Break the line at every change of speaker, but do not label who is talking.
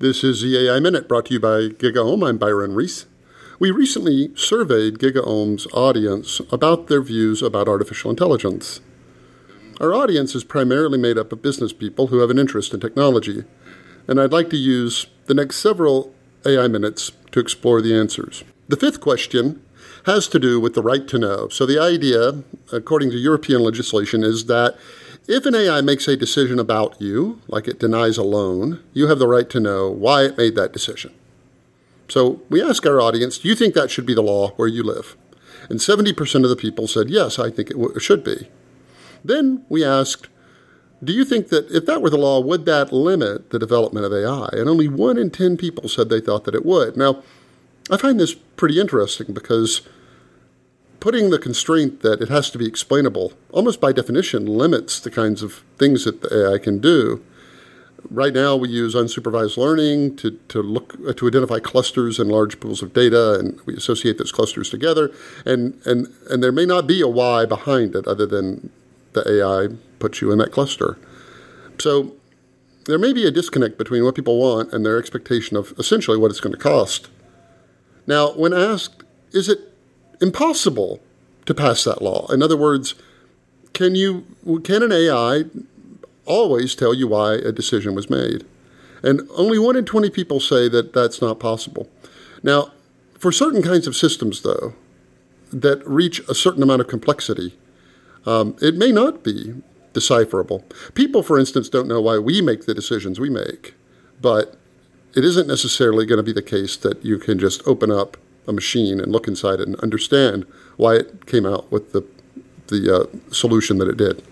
This is the AI Minute brought to you by GigaOM. I'm Byron Reese. We recently surveyed GigaOM's audience about their views about artificial intelligence. Our audience is primarily made up of business people who have an interest in technology, and I'd like to use the next several AI minutes to explore the answers. The fifth question has to do with the right to know. So, the idea, according to European legislation, is that if an AI makes a decision about you, like it denies a loan, you have the right to know why it made that decision. So we ask our audience, do you think that should be the law where you live? And 70% of the people said, yes, I think it w- should be. Then we asked, do you think that if that were the law, would that limit the development of AI? And only one in 10 people said they thought that it would. Now, I find this pretty interesting because putting the constraint that it has to be explainable, almost by definition, limits the kinds of things that the AI can do. Right now, we use unsupervised learning to, to look uh, to identify clusters in large pools of data, and we associate those clusters together. And and and there may not be a why behind it, other than the AI puts you in that cluster. So there may be a disconnect between what people want and their expectation of essentially what it's going to cost. Now, when asked, is it impossible to pass that law. In other words, can you can an AI always tell you why a decision was made? And only one in 20 people say that that's not possible. Now, for certain kinds of systems, though, that reach a certain amount of complexity, um, it may not be decipherable. People, for instance, don't know why we make the decisions we make, but it isn't necessarily going to be the case that you can just open up a machine and look inside it and understand why it came out with the the uh, solution that it did.